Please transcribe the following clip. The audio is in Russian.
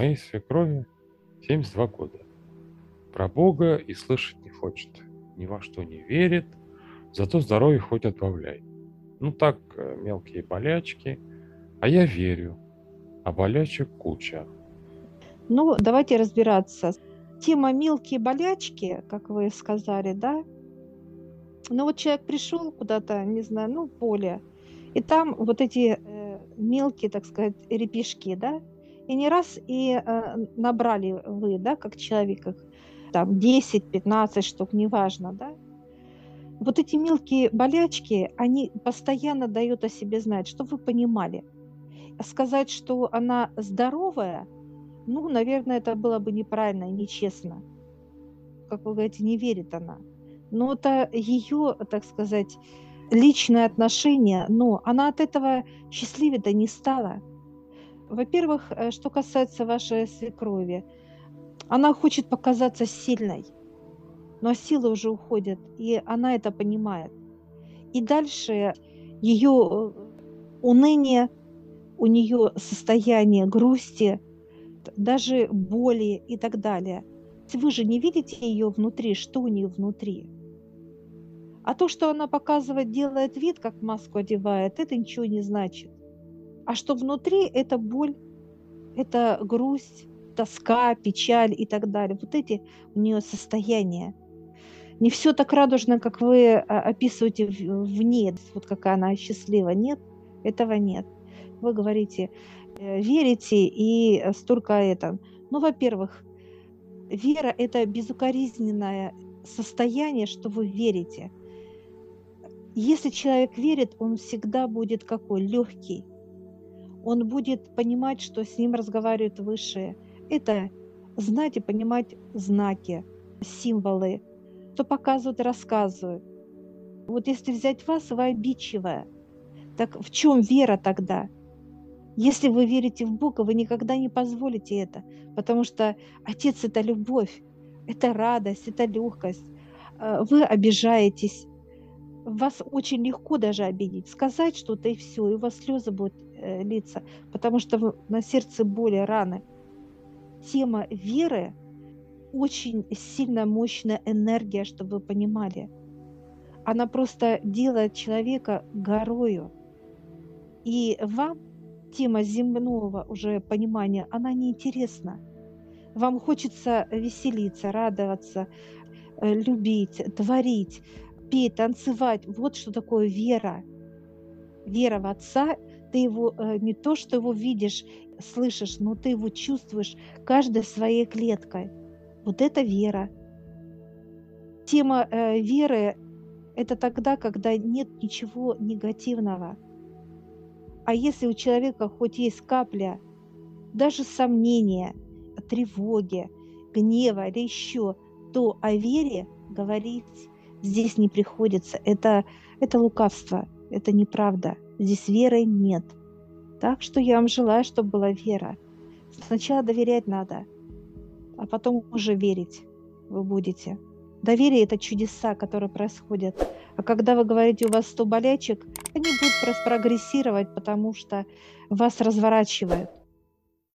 Моей свекрови 72 года. Про Бога и слышать не хочет. Ни во что не верит, зато здоровье хоть отбавляй. Ну так, э, мелкие болячки. А я верю. А болячек куча. Ну, давайте разбираться. Тема мелкие болячки, как вы сказали, да? Ну вот человек пришел куда-то, не знаю, ну, поле, и там вот эти э, мелкие, так сказать, репешки, да, и не раз и э, набрали вы, да, как человек, их, там 10-15 штук, неважно, да. Вот эти мелкие болячки, они постоянно дают о себе знать, чтобы вы понимали. Сказать, что она здоровая, ну, наверное, это было бы неправильно и нечестно. Как вы говорите, не верит она. Но это ее, так сказать, личное отношение, но она от этого счастливее-то не стала. Во-первых, э, что касается вашей свекрови, она хочет показаться сильной, но силы уже уходят, и она это понимает. И дальше ее э, уныние, у нее состояние грусти, даже боли и так далее. Вы же не видите ее внутри, что у нее внутри. А то, что она показывает, делает вид, как маску одевает, это ничего не значит. А что внутри, это боль, это грусть, тоска, печаль и так далее. Вот эти у нее состояния. Не все так радужно, как вы а, описываете вне, вот какая она счастлива. Нет, этого нет. Вы говорите, э, верите и столько это. Ну, во-первых, вера – это безукоризненное состояние, что вы верите – если человек верит, он всегда будет какой? Легкий. Он будет понимать, что с ним разговаривают высшие. Это знать и понимать знаки, символы, что показывают рассказывают. Вот если взять вас, вы обидчивая, так в чем вера тогда? Если вы верите в Бога, вы никогда не позволите это, потому что Отец – это любовь, это радость, это легкость. Э, вы обижаетесь, вас очень легко даже обидеть, сказать что-то и все, и у вас слезы будут э, литься, потому что на сердце боли, раны. Тема веры очень сильная, мощная энергия, чтобы вы понимали. Она просто делает человека горою. И вам тема земного уже понимания, она неинтересна. Вам хочется веселиться, радоваться, э, любить, творить, петь, танцевать. Вот что такое вера. Вера в Отца, ты его э, не то, что его видишь, слышишь, но ты его чувствуешь каждой своей клеткой. Вот это вера. Тема э, веры – это тогда, когда нет ничего негативного. А если у человека хоть есть капля, даже сомнения, тревоги, гнева или еще, то о вере говорить здесь не приходится. Это, это лукавство, это неправда. Здесь веры нет. Так что я вам желаю, чтобы была вера. Сначала доверять надо, а потом уже верить вы будете. Доверие – это чудеса, которые происходят. А когда вы говорите, у вас 100 болячек, они будут прогрессировать, потому что вас разворачивают.